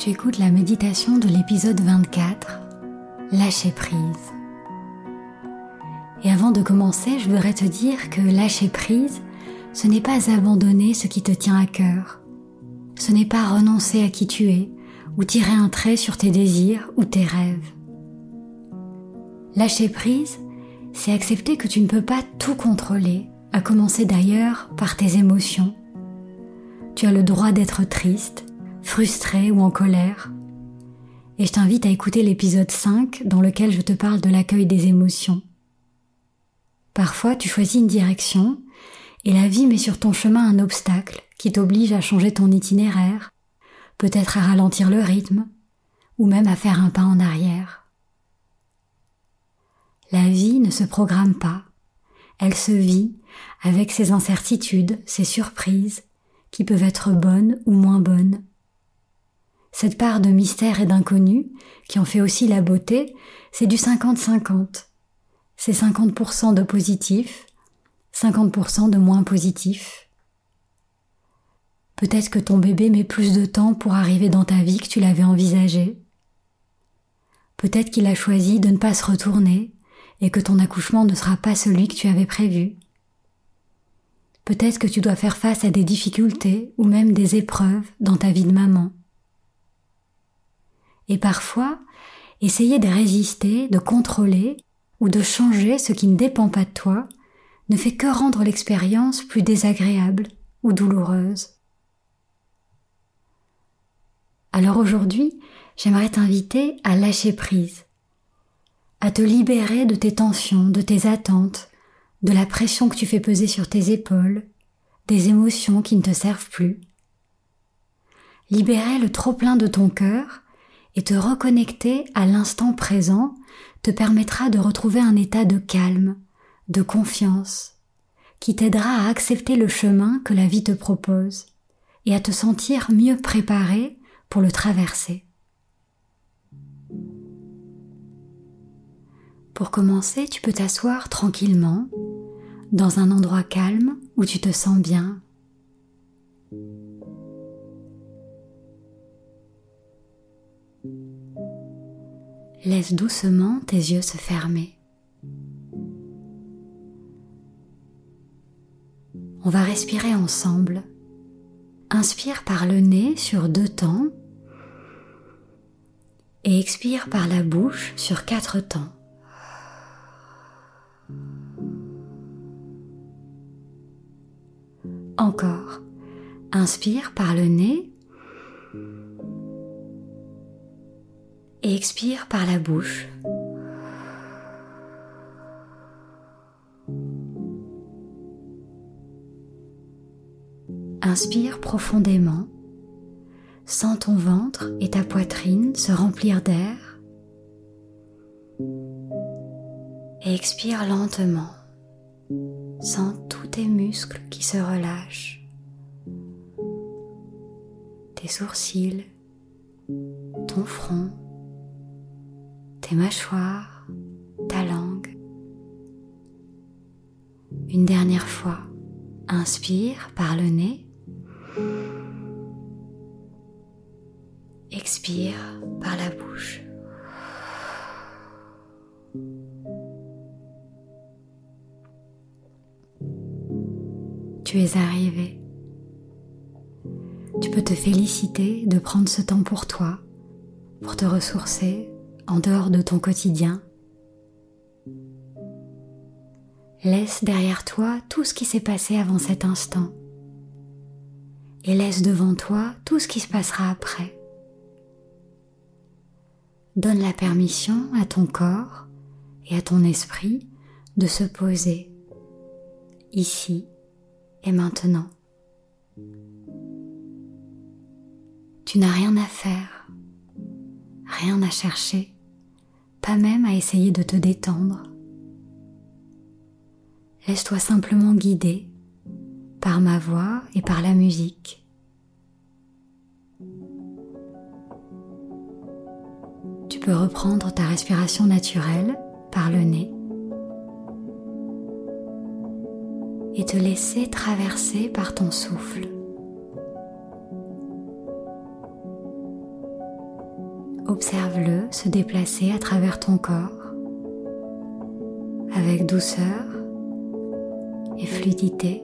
Tu écoutes la méditation de l'épisode 24, Lâcher prise. Et avant de commencer, je voudrais te dire que lâcher prise, ce n'est pas abandonner ce qui te tient à cœur. Ce n'est pas renoncer à qui tu es, ou tirer un trait sur tes désirs ou tes rêves. Lâcher prise, c'est accepter que tu ne peux pas tout contrôler, à commencer d'ailleurs par tes émotions. Tu as le droit d'être triste, frustré ou en colère. Et je t'invite à écouter l'épisode 5 dans lequel je te parle de l'accueil des émotions. Parfois, tu choisis une direction et la vie met sur ton chemin un obstacle qui t'oblige à changer ton itinéraire, peut-être à ralentir le rythme, ou même à faire un pas en arrière. La vie ne se programme pas, elle se vit avec ses incertitudes, ses surprises, qui peuvent être bonnes ou moins bonnes. Cette part de mystère et d'inconnu, qui en fait aussi la beauté, c'est du 50-50. C'est 50% de positif, 50% de moins positif. Peut-être que ton bébé met plus de temps pour arriver dans ta vie que tu l'avais envisagé. Peut-être qu'il a choisi de ne pas se retourner et que ton accouchement ne sera pas celui que tu avais prévu. Peut-être que tu dois faire face à des difficultés ou même des épreuves dans ta vie de maman. Et parfois, essayer de résister, de contrôler ou de changer ce qui ne dépend pas de toi ne fait que rendre l'expérience plus désagréable ou douloureuse. Alors aujourd'hui, j'aimerais t'inviter à lâcher prise, à te libérer de tes tensions, de tes attentes, de la pression que tu fais peser sur tes épaules, des émotions qui ne te servent plus. Libérer le trop-plein de ton cœur et te reconnecter à l'instant présent te permettra de retrouver un état de calme, de confiance, qui t'aidera à accepter le chemin que la vie te propose et à te sentir mieux préparé pour le traverser. Pour commencer, tu peux t'asseoir tranquillement dans un endroit calme où tu te sens bien. Laisse doucement tes yeux se fermer. On va respirer ensemble. Inspire par le nez sur deux temps et expire par la bouche sur quatre temps. Encore. Inspire par le nez et expire par la bouche. Inspire profondément Sens ton ventre et ta poitrine se remplir d'air. Et expire lentement. Sens tous tes muscles qui se relâchent, tes sourcils, ton front, tes mâchoires, ta langue. Une dernière fois, inspire par le nez. Expire par la bouche. Tu es arrivé. Tu peux te féliciter de prendre ce temps pour toi, pour te ressourcer en dehors de ton quotidien. Laisse derrière toi tout ce qui s'est passé avant cet instant et laisse devant toi tout ce qui se passera après. Donne la permission à ton corps et à ton esprit de se poser ici et maintenant. Tu n'as rien à faire, rien à chercher, pas même à essayer de te détendre. Laisse-toi simplement guider par ma voix et par la musique. Tu peux reprendre ta respiration naturelle par le nez et te laisser traverser par ton souffle. Observe-le se déplacer à travers ton corps avec douceur et fluidité.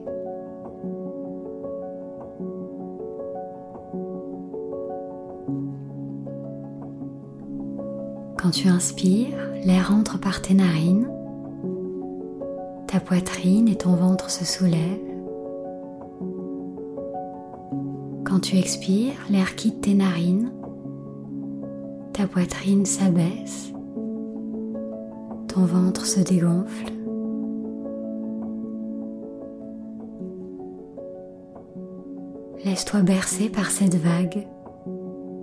Quand tu inspires, l'air entre par tes narines, ta poitrine et ton ventre se soulèvent. Quand tu expires, l'air quitte tes narines, ta poitrine s'abaisse, ton ventre se dégonfle. Laisse-toi bercer par cette vague,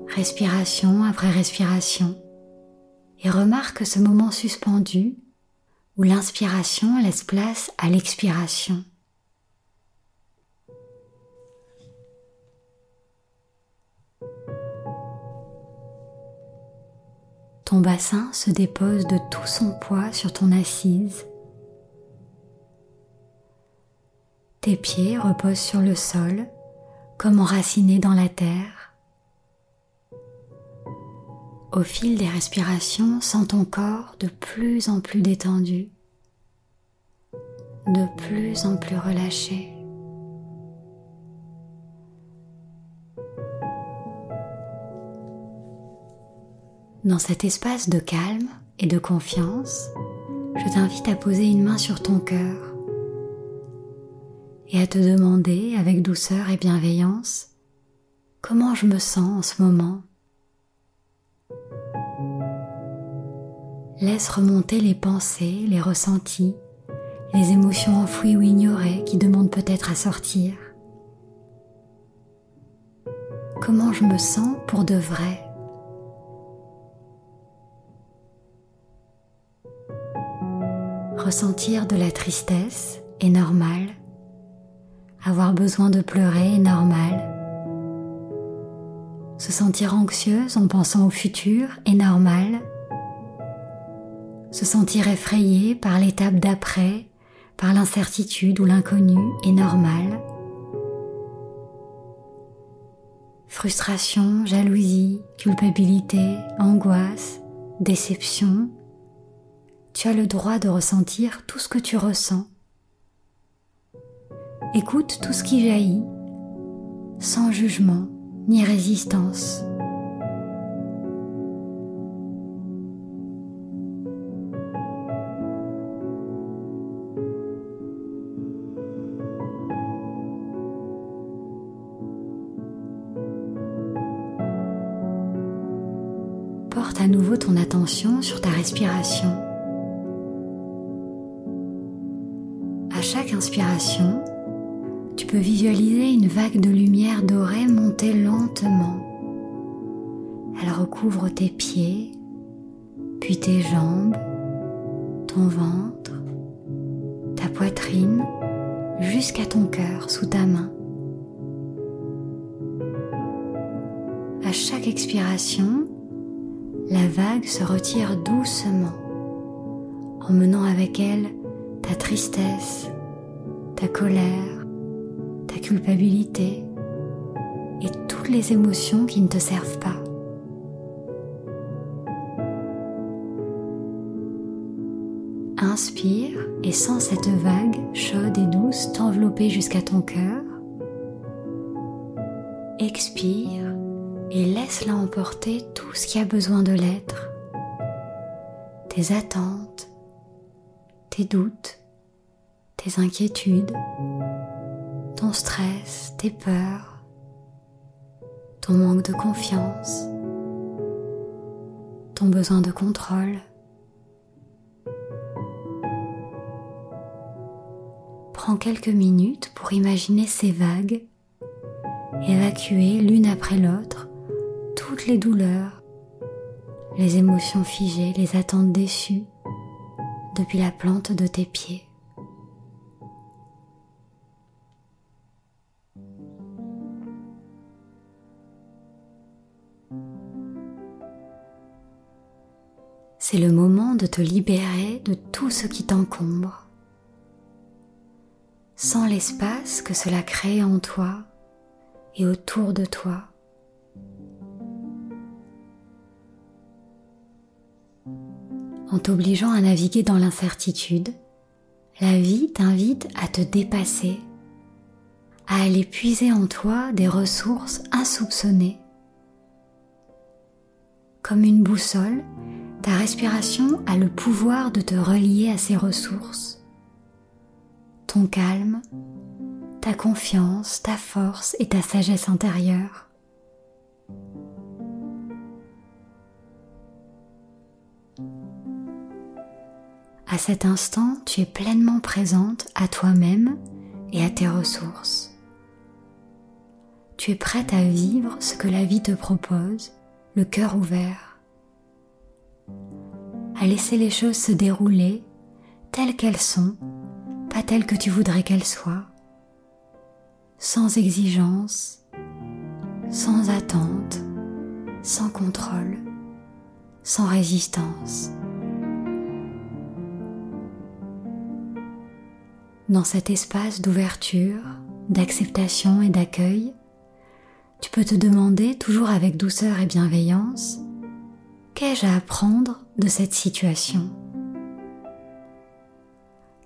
respiration après respiration et remarque ce moment suspendu où l'inspiration laisse place à l'expiration. Ton bassin se dépose de tout son poids sur ton assise. Tes pieds reposent sur le sol comme enracinés dans la terre. Au fil des respirations, sens ton corps de plus en plus détendu, de plus en plus relâché. Dans cet espace de calme et de confiance, je t'invite à poser une main sur ton cœur et à te demander avec douceur et bienveillance comment je me sens en ce moment Laisse remonter les pensées, les ressentis, les émotions enfouies ou ignorées qui demandent peut-être à sortir. Comment je me sens pour de vrai? Ressentir de la tristesse est normal. Avoir besoin de pleurer est normal. Se sentir anxieuse en pensant au futur est normal se sentir effrayé par l'étape d'après, par l'incertitude ou l'inconnu est normal. Frustration, jalousie, culpabilité, angoisse, déception, tu as le droit de ressentir tout ce que tu ressens. Écoute tout ce qui jaillit, sans jugement ni résistance. porte à nouveau ton attention sur ta respiration. Tu peux visualiser une vague de lumière dorée monter lentement. Elle recouvre tes pieds, puis tes jambes, ton ventre, ta poitrine jusqu'à ton cœur sous ta main. À chaque expiration, la vague se retire doucement, emmenant avec elle ta tristesse, ta colère, ta culpabilité et toutes les émotions qui ne te servent pas. Inspire et sens cette vague chaude et douce t'envelopper jusqu'à ton cœur. Expire et laisse-la emporter tout ce qui a besoin de l'être. Tes attentes, tes doutes, tes inquiétudes, ton stress, tes peurs, ton manque de confiance, ton besoin de contrôle. Prends quelques minutes pour imaginer ces vagues, évacuer l'une après l'autre toutes les douleurs, les émotions figées, les attentes déçues depuis la plante de tes pieds. C'est le moment de te libérer de tout ce qui t'encombre, sans l'espace que cela crée en toi et autour de toi. En t'obligeant à naviguer dans l'incertitude, la vie t'invite à te dépasser, à aller puiser en toi des ressources insoupçonnées. Comme une boussole, ta respiration a le pouvoir de te relier à ces ressources. Ton calme, ta confiance, ta force et ta sagesse intérieure. À cet instant, tu es pleinement présente à toi-même et à tes ressources. Tu es prête à vivre ce que la vie te propose, le cœur ouvert à laisser les choses se dérouler telles qu'elles sont, pas telles que tu voudrais qu'elles soient, sans exigence, sans attente, sans contrôle, sans résistance. Dans cet espace d'ouverture, d'acceptation et d'accueil, tu peux te demander, toujours avec douceur et bienveillance, Qu'ai-je à apprendre de cette situation?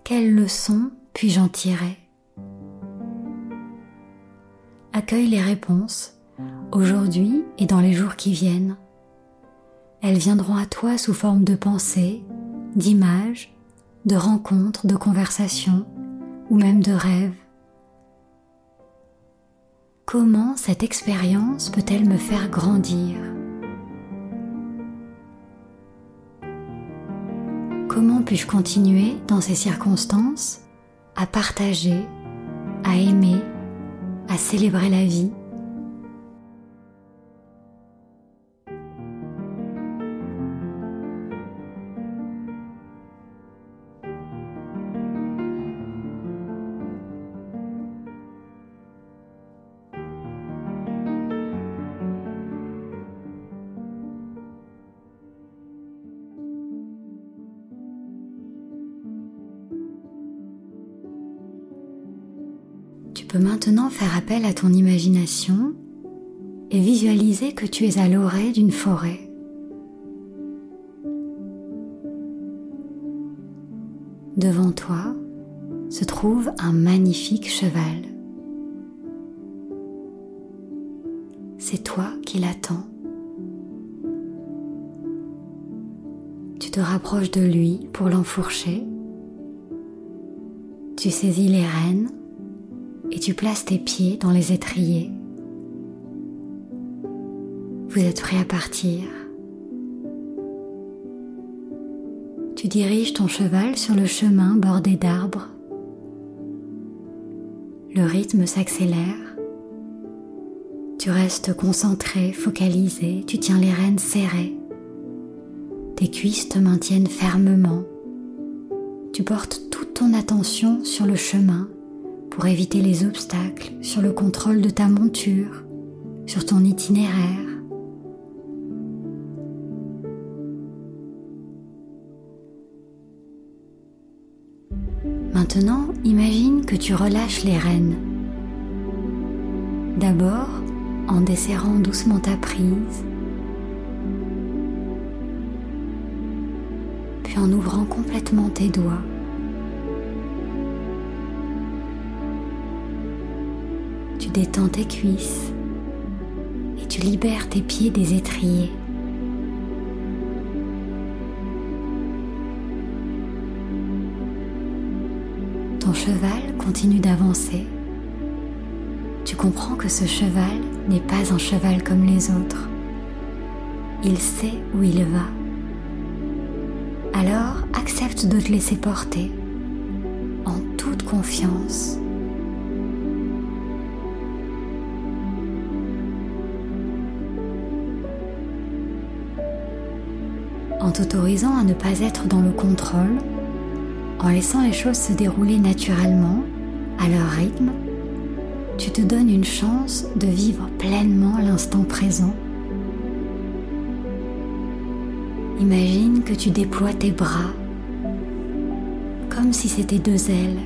Quelles leçons puis-je en tirer? Accueille les réponses aujourd'hui et dans les jours qui viennent. Elles viendront à toi sous forme de pensées, d'images, de rencontres, de conversations ou même de rêves. Comment cette expérience peut-elle me faire grandir? Puis-je continuer dans ces circonstances à partager, à aimer, à célébrer la vie peux maintenant faire appel à ton imagination et visualiser que tu es à l'orée d'une forêt. Devant toi se trouve un magnifique cheval. C'est toi qui l'attends. Tu te rapproches de lui pour l'enfourcher. Tu saisis les rênes tu places tes pieds dans les étriers. Vous êtes prêt à partir. Tu diriges ton cheval sur le chemin bordé d'arbres. Le rythme s'accélère. Tu restes concentré, focalisé, tu tiens les rênes serrées. Tes cuisses te maintiennent fermement. tu portes toute ton attention sur le chemin pour éviter les obstacles, sur le contrôle de ta monture, sur ton itinéraire. Maintenant, imagine que tu relâches les rênes. D'abord, en desserrant doucement ta prise, puis en ouvrant complètement tes doigts. Tu détends tes cuisses et tu libères tes pieds des étriers. Ton cheval continue d'avancer. Tu comprends que ce cheval n'est pas un cheval comme les autres. Il sait où il va. Alors accepte de te laisser porter en toute confiance. En t'autorisant à ne pas être dans le contrôle, en laissant les choses se dérouler naturellement, à leur rythme, tu te donnes une chance de vivre pleinement l'instant présent. Imagine que tu déploies tes bras comme si c'était deux ailes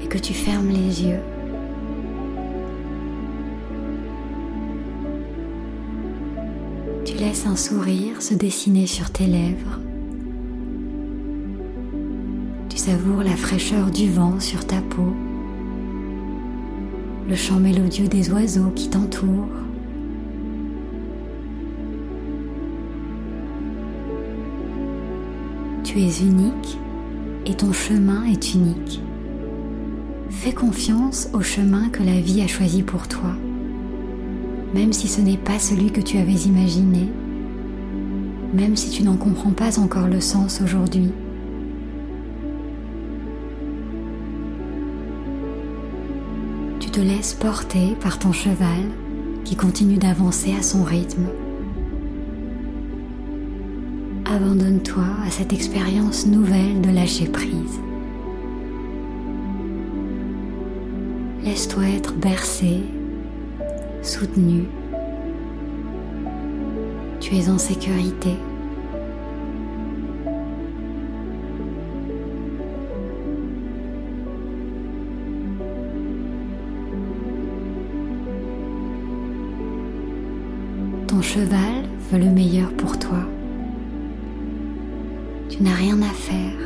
et que tu fermes les yeux. Tu laisses un sourire se dessiner sur tes lèvres savoure la fraîcheur du vent sur ta peau, le chant mélodieux des oiseaux qui t'entourent. Tu es unique et ton chemin est unique. Fais confiance au chemin que la vie a choisi pour toi, même si ce n'est pas celui que tu avais imaginé, même si tu n'en comprends pas encore le sens aujourd'hui. te laisses porter par ton cheval qui continue d'avancer à son rythme. Abandonne-toi à cette expérience nouvelle de lâcher prise. Laisse-toi être bercé, soutenu. Tu es en sécurité. Ton cheval veut le meilleur pour toi. Tu n'as rien à faire,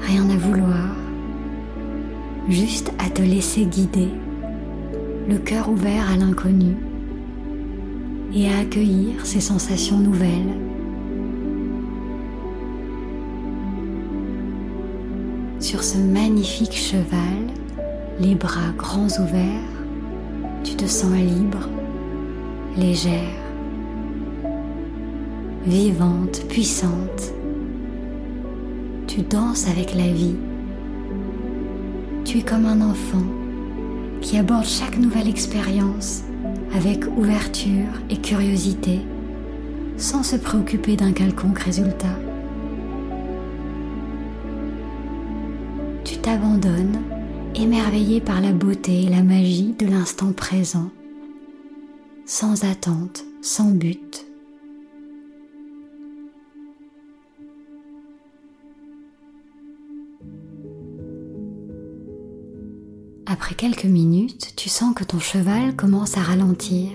rien à vouloir, juste à te laisser guider, cœur ouvert à l'inconnu et à accueillir ces sensations nouvelles. Sur ce magnifique cheval, les bras grands ouverts, tu te sens libre légère, vivante, puissante. Tu danses avec la vie. Tu es comme un enfant qui aborde chaque nouvelle expérience avec ouverture et curiosité sans se préoccuper d'un quelconque résultat. Tu t'abandonnes, émerveillé par la beauté et la magie de l'instant présent sans attente, sans but. Après quelques minutes, tu sens que ton cheval commence à ralentir.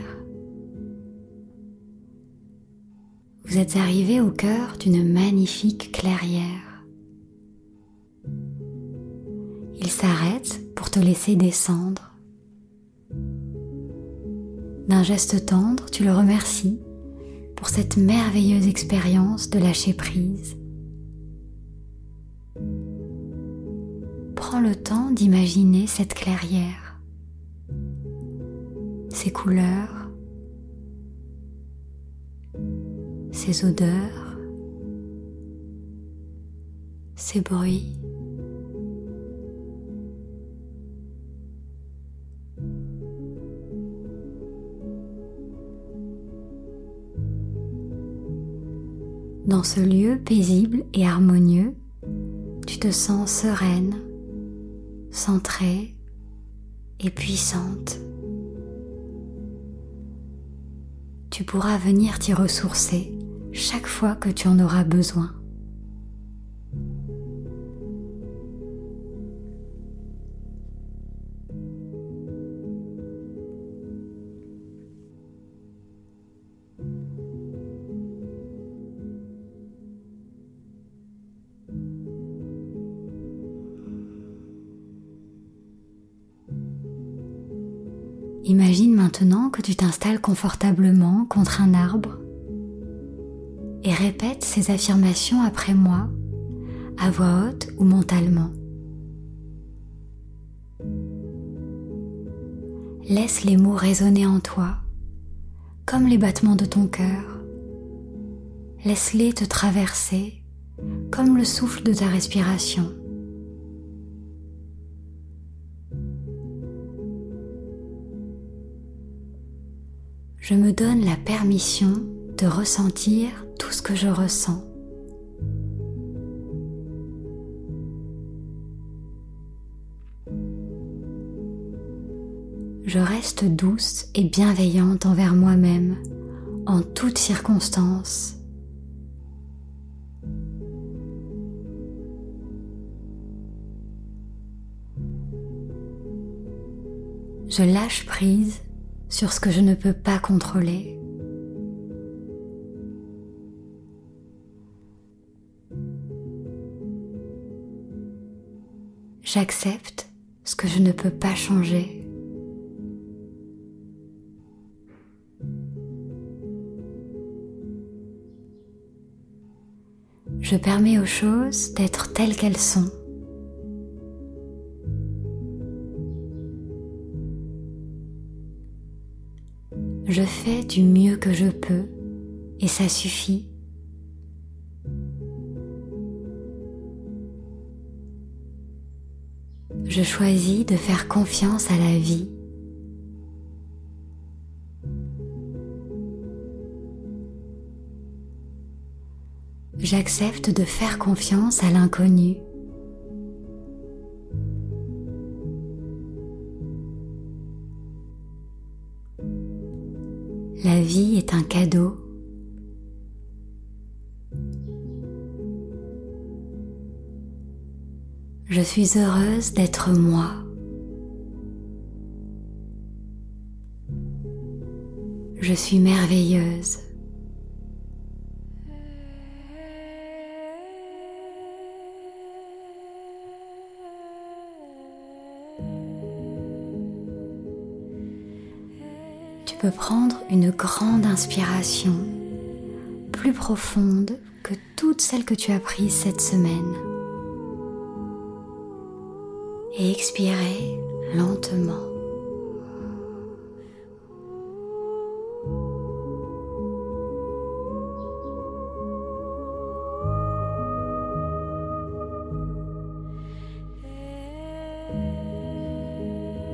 Vous êtes arrivé au cœur d'une magnifique clairière. Il s'arrête pour te laisser descendre. D'un geste tendre, tu le remercies pour cette merveilleuse expérience de lâcher prise. Temps d'imaginer cette clairière, ses couleurs, ses odeurs, ses bruits. Dans ce lieu paisible et harmonieux, tu te sens sereine, centrée et puissante. Tu pourras venir t'y ressourcer chaque fois que tu en auras besoin. Maintenant que tu t'installes confortablement contre un arbre et répète ces affirmations après moi, à voix haute ou mentalement. Laisse les mots résonner en toi, comme les battements de ton cœur. Laisse-les te traverser, comme le souffle de ta respiration. Je me donne la permission de ressentir tout ce que je ressens. Je reste douce et bienveillante envers moi-même en toutes circonstances. Je lâche prise sur ce que je ne peux pas contrôler. J'accepte ce que je ne peux pas changer. Je permets aux choses d'être telles qu'elles sont. Je fais du mieux que je peux et ça suffit. Je choisis de faire confiance à la vie. J'accepte de faire confiance à l'inconnu. La vie est un cadeau. Je suis heureuse d'être moi. Je suis merveilleuse. Peux prendre une grande inspiration, plus profonde que toutes celles que tu as prises cette semaine. Et expirer lentement.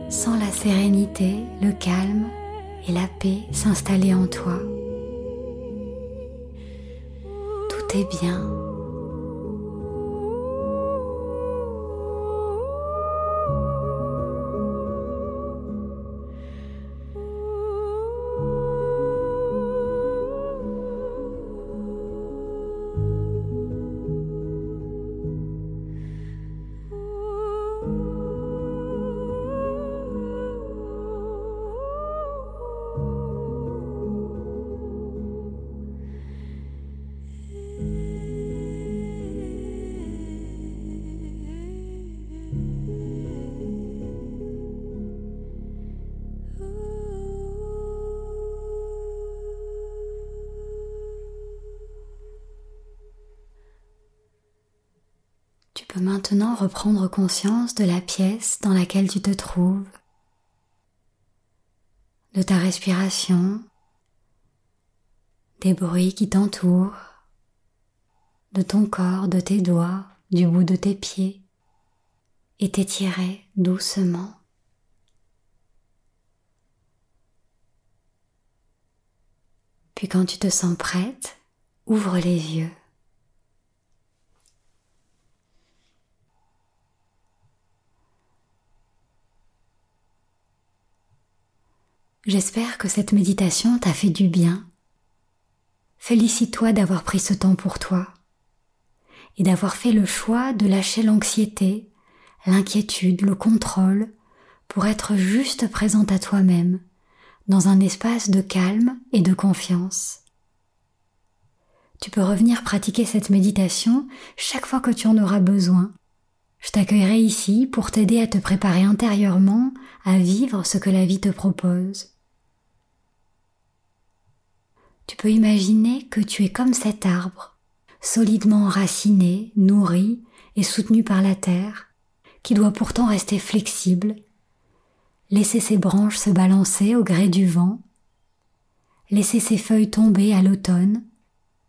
Sans la sérénité, le calme et la paix s'installer en toi. Tout est bien. Maintenant reprendre conscience de la pièce dans laquelle tu te trouves, de ta respiration, des bruits qui t'entourent, de ton corps, de tes doigts, du bout de tes pieds, et t'étirer doucement. Puis quand tu te sens prête, ouvre les yeux. J'espère que cette méditation t'a fait du bien. Félicite-toi d'avoir pris ce temps pour toi et d'avoir fait le choix de lâcher l'anxiété, l'inquiétude, le contrôle pour être juste présente à toi-même dans un espace de calme et de confiance. Tu peux revenir pratiquer cette méditation chaque fois que tu en auras besoin. Je t'accueillerai ici pour t'aider à te préparer intérieurement à vivre ce que la vie te propose. Tu peux imaginer que tu es comme cet arbre, solidement enraciné, nourri et soutenu par la terre, qui doit pourtant rester flexible, laisser ses branches se balancer au gré du vent, laisser ses feuilles tomber à l'automne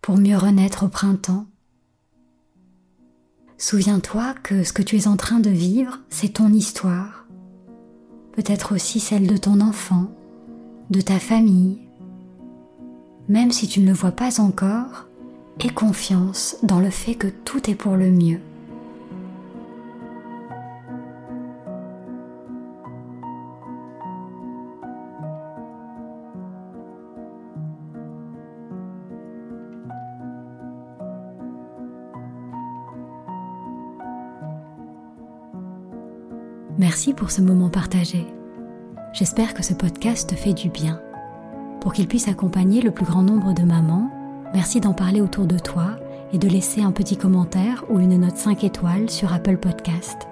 pour mieux renaître au printemps. Souviens-toi que ce que tu es en train de vivre, c'est ton histoire, peut-être aussi celle de ton enfant, de ta famille. Même si tu ne le vois pas encore, aie confiance dans le fait que tout est pour le mieux. Merci pour ce moment partagé. J'espère que ce podcast te fait du bien. Pour qu'il puisse accompagner le plus grand nombre de mamans, merci d'en parler autour de toi et de laisser un petit commentaire ou une note 5 étoiles sur Apple Podcast.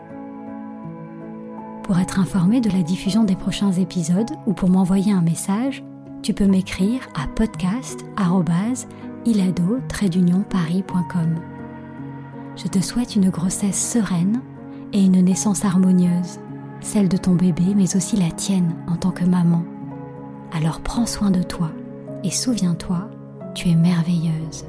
Pour être informé de la diffusion des prochains épisodes ou pour m'envoyer un message, tu peux m'écrire à podcast@ilado-paris.com. Je te souhaite une grossesse sereine et une naissance harmonieuse, celle de ton bébé, mais aussi la tienne en tant que maman. Alors prends soin de toi et souviens-toi, tu es merveilleuse.